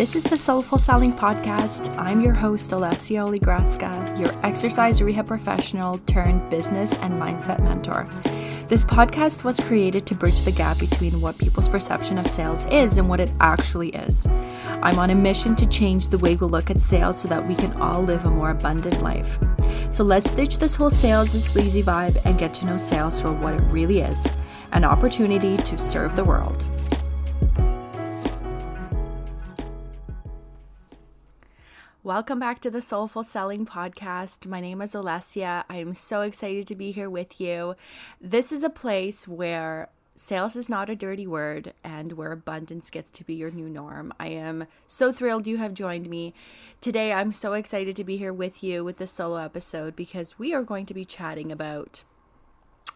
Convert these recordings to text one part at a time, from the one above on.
This is the Soulful Selling Podcast. I'm your host, Olesya Oligradska, your exercise rehab professional turned business and mindset mentor. This podcast was created to bridge the gap between what people's perception of sales is and what it actually is. I'm on a mission to change the way we look at sales so that we can all live a more abundant life. So let's ditch this whole sales is sleazy vibe and get to know sales for what it really is an opportunity to serve the world. Welcome back to the Soulful Selling Podcast. My name is Olesya. I am so excited to be here with you. This is a place where sales is not a dirty word and where abundance gets to be your new norm. I am so thrilled you have joined me. Today, I'm so excited to be here with you with this solo episode because we are going to be chatting about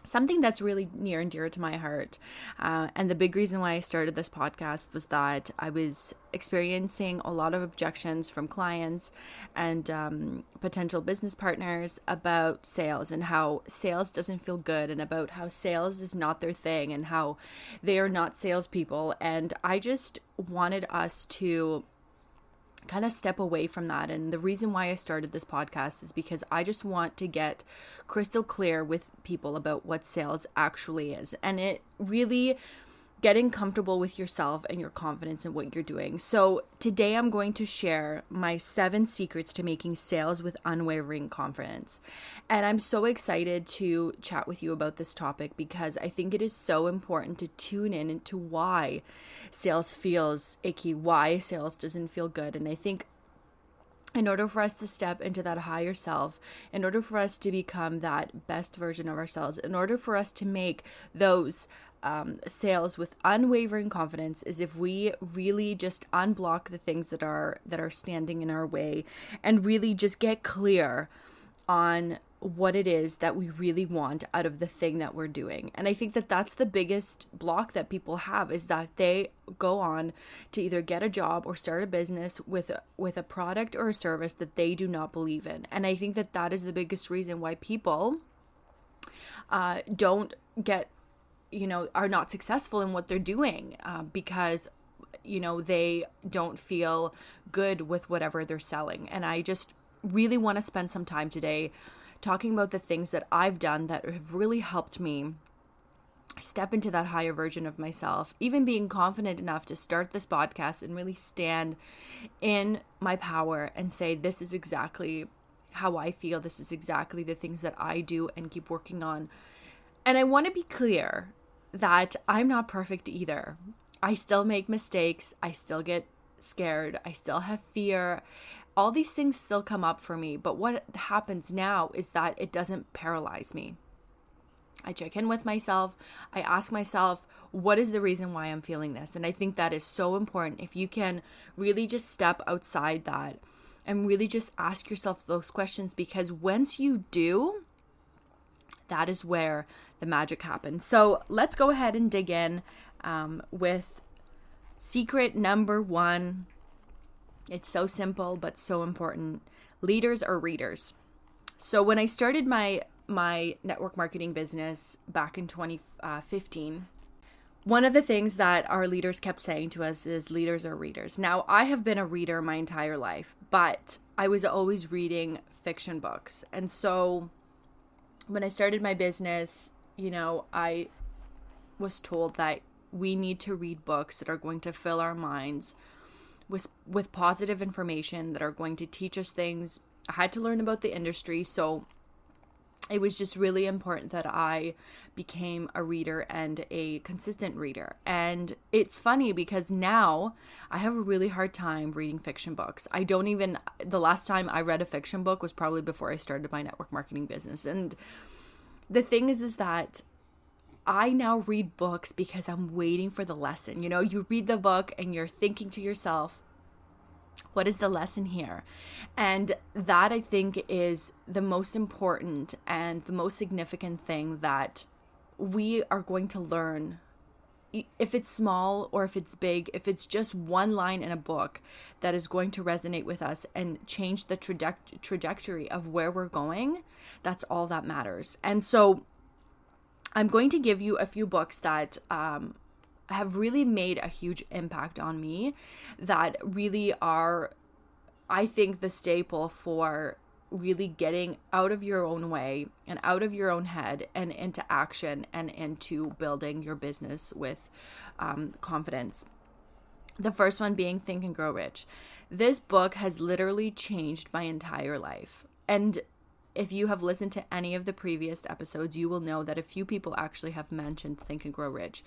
something that's really near and dear to my heart. Uh, and the big reason why I started this podcast was that I was experiencing a lot of objections from clients and um, potential business partners about sales and how sales doesn't feel good and about how sales is not their thing and how they are not salespeople. And I just wanted us to kind of step away from that. And the reason why I started this podcast is because I just want to get crystal clear with people about what sales actually is. And it really getting comfortable with yourself and your confidence in what you're doing. So, today I'm going to share my seven secrets to making sales with unwavering confidence. And I'm so excited to chat with you about this topic because I think it is so important to tune in into why sales feels icky, why sales doesn't feel good. And I think in order for us to step into that higher self, in order for us to become that best version of ourselves, in order for us to make those um, sales with unwavering confidence, is if we really just unblock the things that are that are standing in our way, and really just get clear on what it is that we really want out of the thing that we're doing. And I think that that's the biggest block that people have is that they go on to either get a job or start a business with a, with a product or a service that they do not believe in. And I think that that is the biggest reason why people uh, don't get you know are not successful in what they're doing uh, because you know they don't feel good with whatever they're selling and i just really want to spend some time today talking about the things that I've done that have really helped me step into that higher version of myself, even being confident enough to start this podcast and really stand in my power and say, This is exactly how I feel. This is exactly the things that I do and keep working on. And I want to be clear that I'm not perfect either. I still make mistakes. I still get scared. I still have fear all these things still come up for me, but what happens now is that it doesn't paralyze me. I check in with myself. I ask myself, what is the reason why I'm feeling this? And I think that is so important. If you can really just step outside that and really just ask yourself those questions, because once you do, that is where the magic happens. So let's go ahead and dig in um, with secret number one it's so simple but so important. Leaders are readers. So when I started my my network marketing business back in 2015, one of the things that our leaders kept saying to us is leaders are readers. Now, I have been a reader my entire life, but I was always reading fiction books. And so when I started my business, you know, I was told that we need to read books that are going to fill our minds with with positive information that are going to teach us things. I had to learn about the industry, so it was just really important that I became a reader and a consistent reader. And it's funny because now I have a really hard time reading fiction books. I don't even, the last time I read a fiction book was probably before I started my network marketing business. And the thing is, is that I now read books because I'm waiting for the lesson. You know, you read the book and you're thinking to yourself, what is the lesson here? And that I think is the most important and the most significant thing that we are going to learn. If it's small or if it's big, if it's just one line in a book that is going to resonate with us and change the traje- trajectory of where we're going, that's all that matters. And so I'm going to give you a few books that um, have really made a huge impact on me that really are I think the staple for really getting out of your own way and out of your own head and into action and into building your business with um, confidence. The first one being Think and Grow Rich. This book has literally changed my entire life. And if you have listened to any of the previous episodes, you will know that a few people actually have mentioned Think and Grow Rich.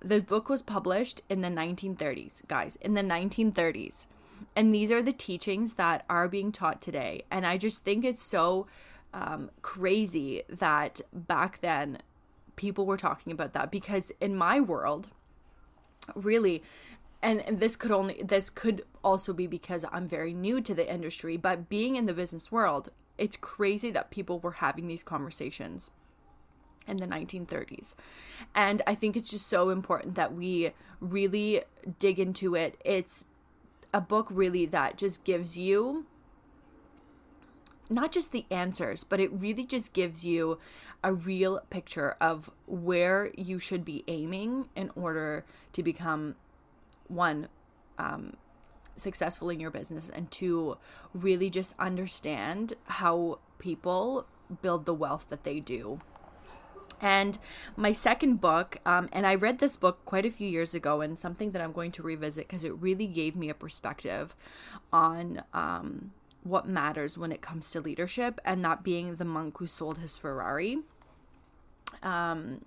The book was published in the 1930s, guys, in the 1930s. And these are the teachings that are being taught today. And I just think it's so um, crazy that back then people were talking about that because in my world, really, and, and this could only this could also be because I'm very new to the industry, but being in the business world, it's crazy that people were having these conversations in the 1930s. And I think it's just so important that we really dig into it. It's a book really that just gives you not just the answers, but it really just gives you a real picture of where you should be aiming in order to become one, um, successful in your business, and to really just understand how people build the wealth that they do and my second book, um, and I read this book quite a few years ago, and something that I'm going to revisit because it really gave me a perspective on um, what matters when it comes to leadership, and that being The Monk Who Sold His Ferrari. Um,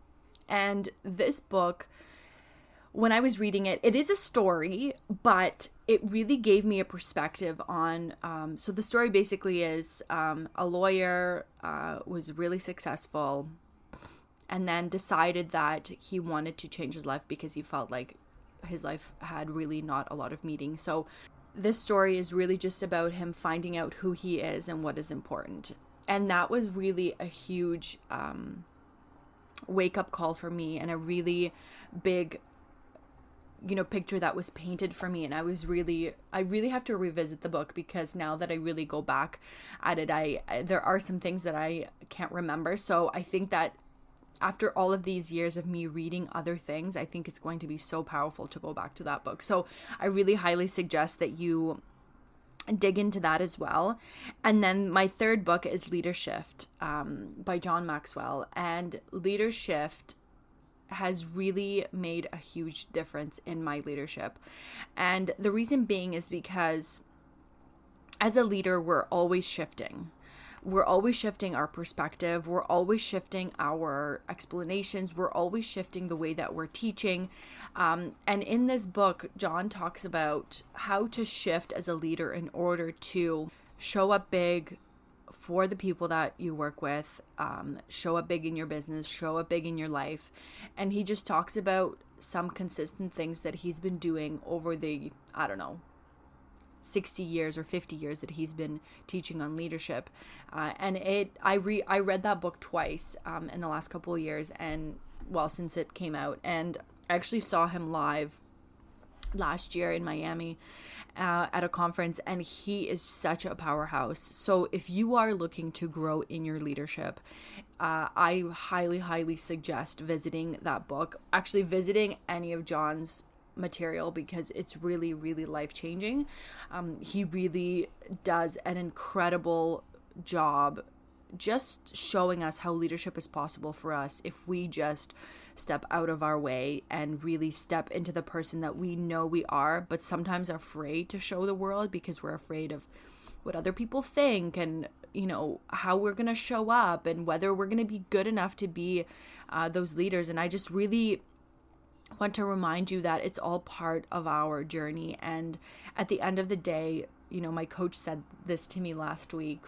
and this book, when I was reading it, it is a story, but it really gave me a perspective on. Um, so the story basically is um, a lawyer uh, was really successful and then decided that he wanted to change his life because he felt like his life had really not a lot of meaning. So this story is really just about him finding out who he is and what is important. And that was really a huge um, wake up call for me and a really big you know picture that was painted for me and i was really i really have to revisit the book because now that i really go back at it i, there are some things that i can't remember so i think that after all of these years of me reading other things, I think it's going to be so powerful to go back to that book. So I really highly suggest that you dig into that as well. And then my third book is Leadership um, by John Maxwell. And Leadership has really made a huge difference in my leadership. And the reason being is because as a leader, we're always shifting we're always shifting our perspective, we're always shifting our explanations, we're always shifting the way that we're teaching. Um, and in this book, John talks about how to shift as a leader in order to show up big for the people that you work with, um, show up big in your business, show up big in your life. And he just talks about some consistent things that he's been doing over the, I don't know, 60 years or 50 years that he's been teaching on leadership. Uh, and it i re i read that book twice um, in the last couple of years and well since it came out. And i actually saw him live last year in miami uh, at a conference and he is such a powerhouse so if you are looking to grow in your leadership uh, i highly highly suggest visiting that book actually visiting any of john's material because it's really, really life changing. Um, he really does an incredible job just showing us how leadership is possible for us if we just step out of our way and really step into the person that we know we are, but sometimes are afraid to show the world because we're afraid of what other people think and you know how we're going to show up and whether we're going to be good enough to be uh, those leaders and i just really want to remind you that it's all part of our journey. And at the end of the day, you know, my coach said this to me last week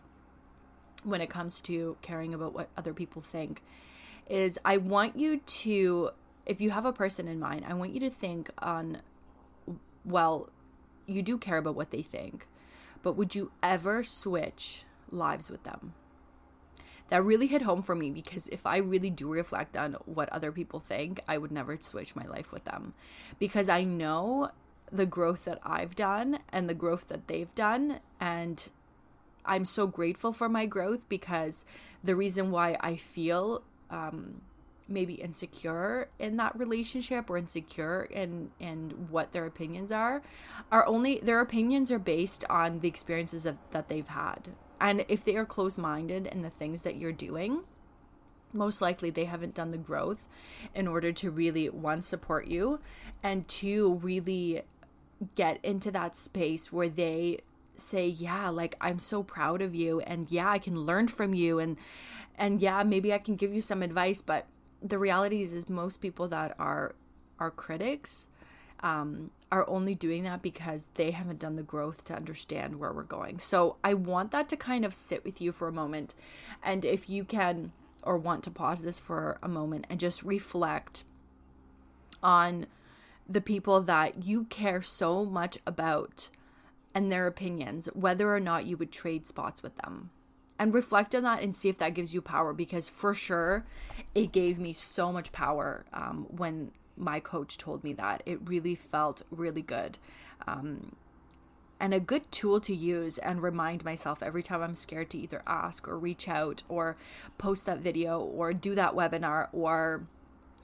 when it comes to caring about what other people think is I want you to if you have a person in mind, I want you to think on well, you do care about what they think, but would you ever switch lives with them? that really hit home for me because if I really do reflect on what other people think, I would never switch my life with them because I know the growth that I've done and the growth that they've done. And I'm so grateful for my growth because the reason why I feel um, maybe insecure in that relationship or insecure in in what their opinions are are only their opinions are based on the experiences of, that they've had. And if they are closed-minded in the things that you're doing most likely they haven't done the growth in order to really one support you and two really get into that space where they say yeah like i'm so proud of you and yeah i can learn from you and and yeah maybe i can give you some advice but the reality is, is most people that are are critics um, are only doing that because they haven't done the growth to understand where we're going. So I want that to kind of sit with you for a moment. And if you can or want to pause this for a moment and just reflect on the people that you care so much about and their opinions, whether or not you would trade spots with them and reflect on that and see if that gives you power because for sure it gave me so much power um, when my coach told me that. It really felt really good. Um, and a good tool to use and remind myself every time i'm scared to either ask or reach out or post that video or do that webinar or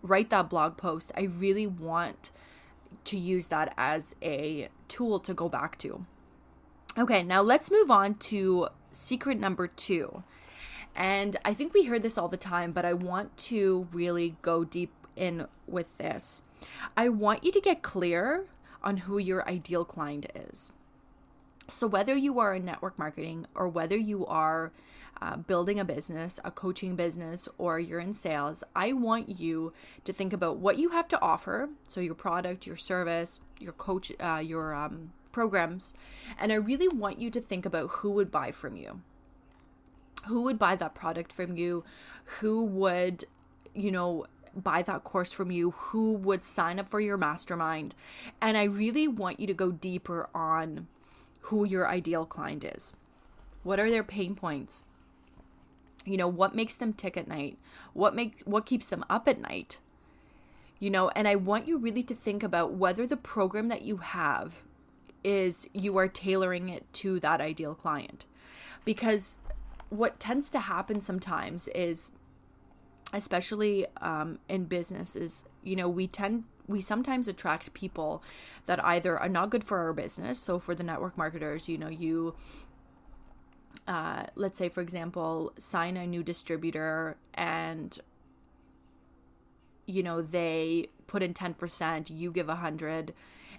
write that blog post i really want to use that as a tool to go back to. Okay now let's move on to secret number two. And I think we hear this all the time, but I want to really go deep in with this. I want you to get clear on who your ideal client is. So, whether you are in network marketing or whether you are uh, building a business, a coaching business, or you're in sales, I want you to think about what you have to offer. So, your product, your service, your coach, uh, your um, programs. And I really want you to think about who would buy from you. Who would buy that product from you? Who would, you know, buy that course from you? Who would sign up for your mastermind? And I really want you to go deeper on who your ideal client is. What are their pain points? You know, what makes them tick at night? What make what keeps them up at night? You know, and I want you really to think about whether the program that you have is you are tailoring it to that ideal client. Because what tends to happen sometimes is, especially um, in business, is you know, we tend we sometimes attract people that either are not good for our business. So for the network marketers, you know, you uh, let's say for example, sign a new distributor and you know they put in 10%, you give a hundred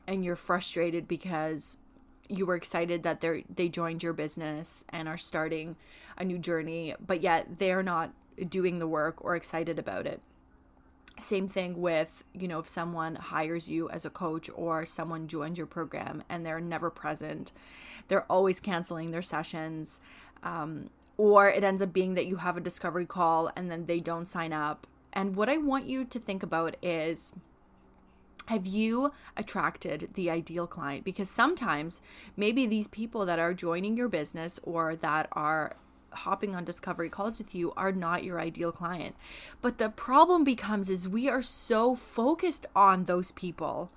and you're frustrated because you were excited that they they joined your business and are starting a new journey, but yet they're not doing the work or excited about it. Same thing with, you know, if someone hires you as a coach or someone joins your program and they're never present, they're always canceling their sessions. Um, or it ends up being that you have a discovery call and then they don't sign up. And what I want you to think about is have you attracted the ideal client? Because sometimes maybe these people that are joining your business or that are hopping on discovery calls with you are not your ideal client. But the problem becomes is we are so focused on those people.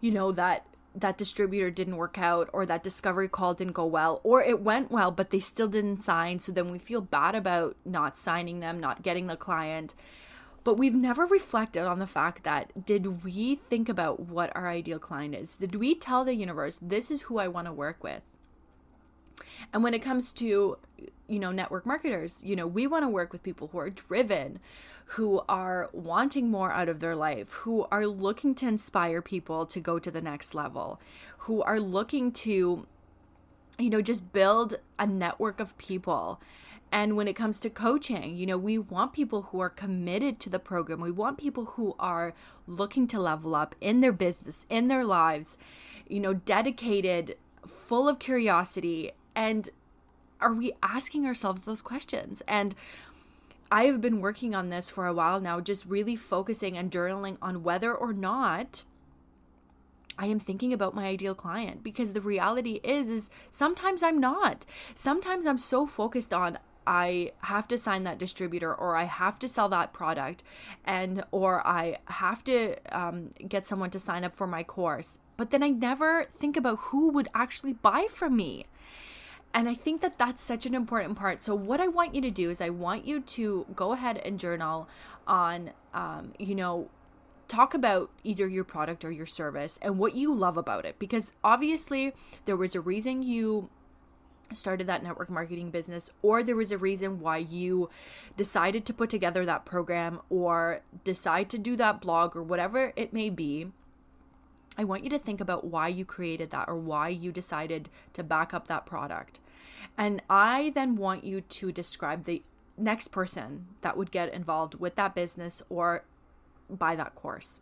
You know that that distributor didn't work out or that discovery call didn't go well or it went well but they still didn't sign so then we feel bad about not signing them, not getting the client but we've never reflected on the fact that did we think about what our ideal client is? Did we tell the universe, this is who I want to work with? And when it comes to, you know, network marketers, you know, we want to work with people who are driven, who are wanting more out of their life, who are looking to inspire people to go to the next level, who are looking to, you know, just build a network of people and when it comes to coaching, you know, we want people who are committed to the program. We want people who are looking to level up in their business, in their lives, you know, dedicated, full of curiosity. And are we asking ourselves those questions? And I have been working on this for a while now, just really focusing and journaling on whether or not I am thinking about my ideal client because the reality is is sometimes I'm not. Sometimes I'm so focused on I have to sign that distributor or I have to sell that product and or I have to um, get someone to sign up for my course. But then I never think about who would actually buy from me. And I think that that's such an important part. So, what I want you to do is, I want you to go ahead and journal on, um, you know, talk about either your product or your service and what you love about it. Because obviously, there was a reason you started that network marketing business, or there was a reason why you decided to put together that program or decide to do that blog or whatever it may be. I want you to think about why you created that or why you decided to back up that product. And I then want you to describe the next person that would get involved with that business or buy that course.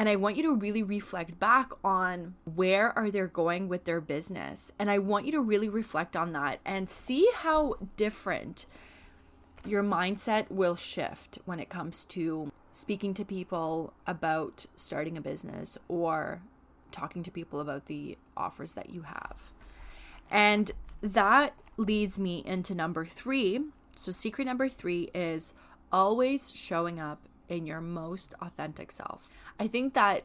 And I want you to really reflect back on where are they going with their business. And I want you to really reflect on that and see how different your mindset will shift when it comes to speaking to people about starting a business or talking to people about the offers that you have. And that leads me into number three. So, secret number three is always showing up in your most authentic self. I think that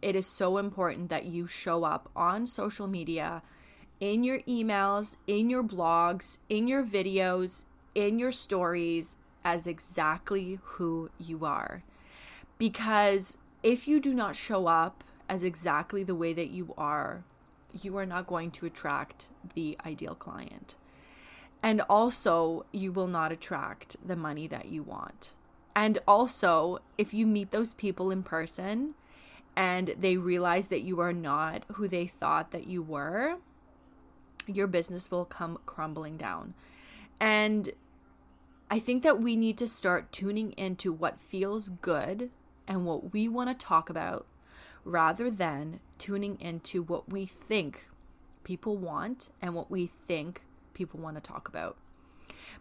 it is so important that you show up on social media, in your emails, in your blogs, in your videos, in your stories as exactly who you are. Because if you do not show up as exactly the way that you are, you are not going to attract the ideal client. And also, you will not attract the money that you want. And also, if you meet those people in person and they realize that you are not who they thought that you were, your business will come crumbling down. And I think that we need to start tuning into what feels good and what we want to talk about rather than tuning into what we think people want and what we think people want to talk about.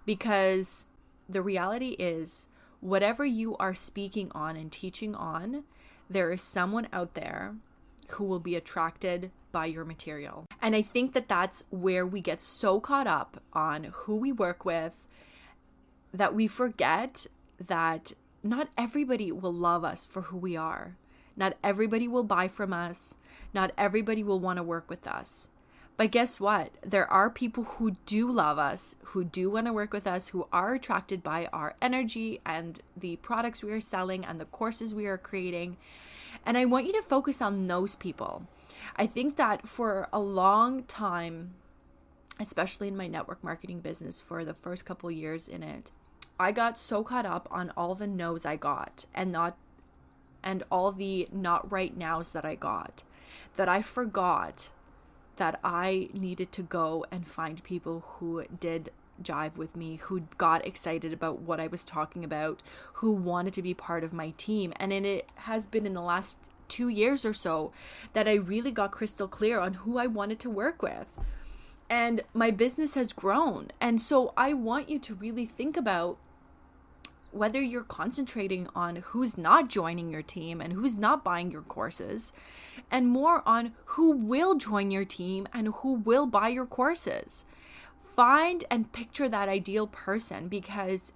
Because the reality is, whatever you are speaking on and teaching on, there is someone out there who will be attracted by your material. And I think that that's where we get so caught up on who we work with that we forget that not everybody will love us for who we are. Not everybody will buy from us. Not everybody will want to work with us. But guess what? There are people who do love us, who do want to work with us, who are attracted by our energy and the products we are selling and the courses we are creating. And I want you to focus on those people. I think that for a long time, especially in my network marketing business for the first couple years in it, I got so caught up on all the no's I got and not and all the not right nows that I got that I forgot that I needed to go and find people who did jive with me, who got excited about what I was talking about, who wanted to be part of my team. And it has been in the last two years or so that I really got crystal clear on who I wanted to work with. And my business has grown. And so I want you to really think about whether you're concentrating on who's not joining your team and who's not buying your courses, and more on who will join your team and who will buy your courses. Find and picture that ideal person because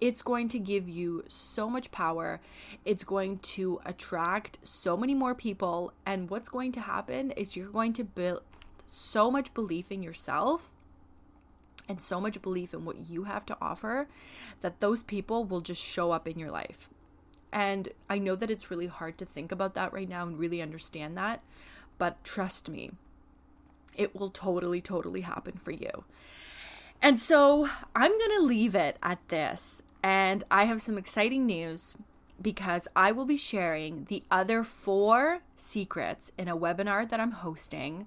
it's going to give you so much power. It's going to attract so many more people. And what's going to happen is you're going to build so much belief in yourself and so much belief in what you have to offer that those people will just show up in your life. And I know that it's really hard to think about that right now and really understand that, but trust me, it will totally, totally happen for you. And so I'm going to leave it at this. And I have some exciting news because I will be sharing the other four secrets in a webinar that I'm hosting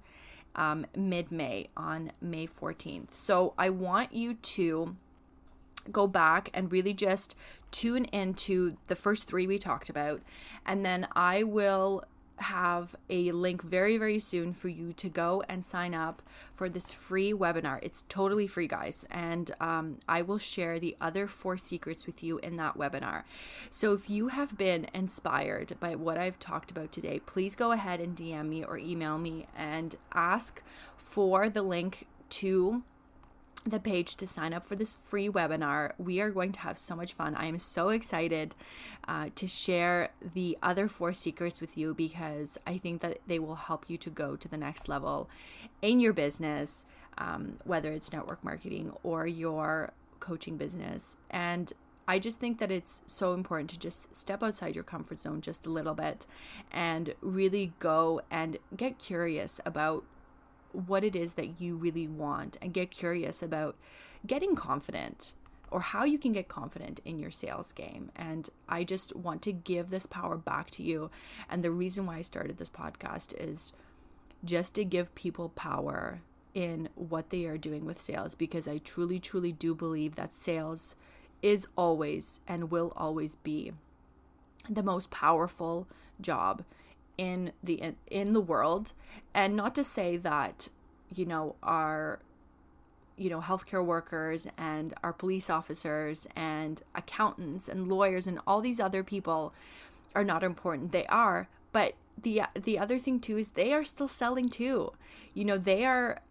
um, mid May on May 14th. So I want you to go back and really just tune into the first three we talked about. And then I will have a link very, very soon for you to go and sign up for this free webinar. It's totally free, guys. And um, I will share the other four secrets with you in that webinar. So if you have been inspired by what I've talked about today, please go ahead and DM me or email me and ask for the link to the page to sign up for this free webinar. We are going to have so much fun. I am so excited uh, to share the other four secrets with you because I think that they will help you to go to the next level in your business. um, whether it's network marketing or your coaching business. And I just think that it's so important to just step outside your comfort zone just a little bit and really go and get curious about what it is that you really want and get curious about getting confident or how you can get confident in your sales game. And I just want to give this power back to you. And the reason why I started this podcast is just to give people power in what they are doing with sales because I truly, truly do believe that sales is always and will always be the most powerful job in the in the world. And not to say that you know our you know healthcare workers and our police officers and accountants and lawyers and all these other people are not important. They are. But the the other thing too is they are still selling too. You know they are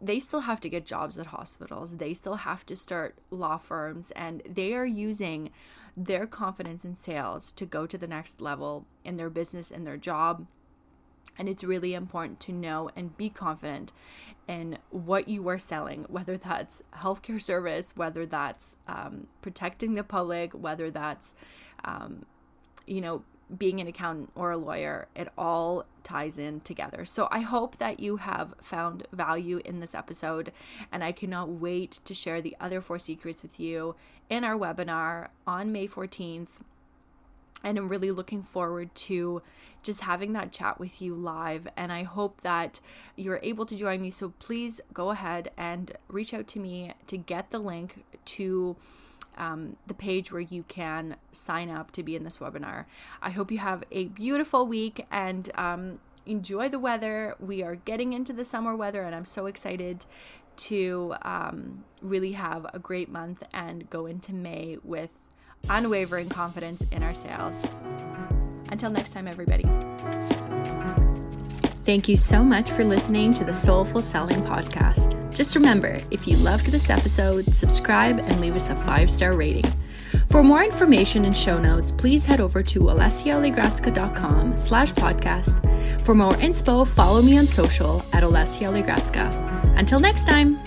they still have to get jobs at hospitals. They still have to start law firms and they are using their confidence in sales to go to the next level in their business and their job. And it's really important to know and be confident in what you are selling, whether that's healthcare service, whether that's um, protecting the public, whether that's, um, you know, being an accountant or a lawyer, it all ties in together. So I hope that you have found value in this episode, and I cannot wait to share the other four secrets with you in our webinar on May 14th. And I'm really looking forward to just having that chat with you live. And I hope that you're able to join me. So please go ahead and reach out to me to get the link to. Um, the page where you can sign up to be in this webinar. I hope you have a beautiful week and um, enjoy the weather. We are getting into the summer weather, and I'm so excited to um, really have a great month and go into May with unwavering confidence in our sales. Until next time, everybody. Thank you so much for listening to the Soulful Selling Podcast. Just remember, if you loved this episode, subscribe and leave us a five star rating. For more information and show notes, please head over to olesyaoligradska.com slash podcast. For more inspo, follow me on social at Olesya Until next time.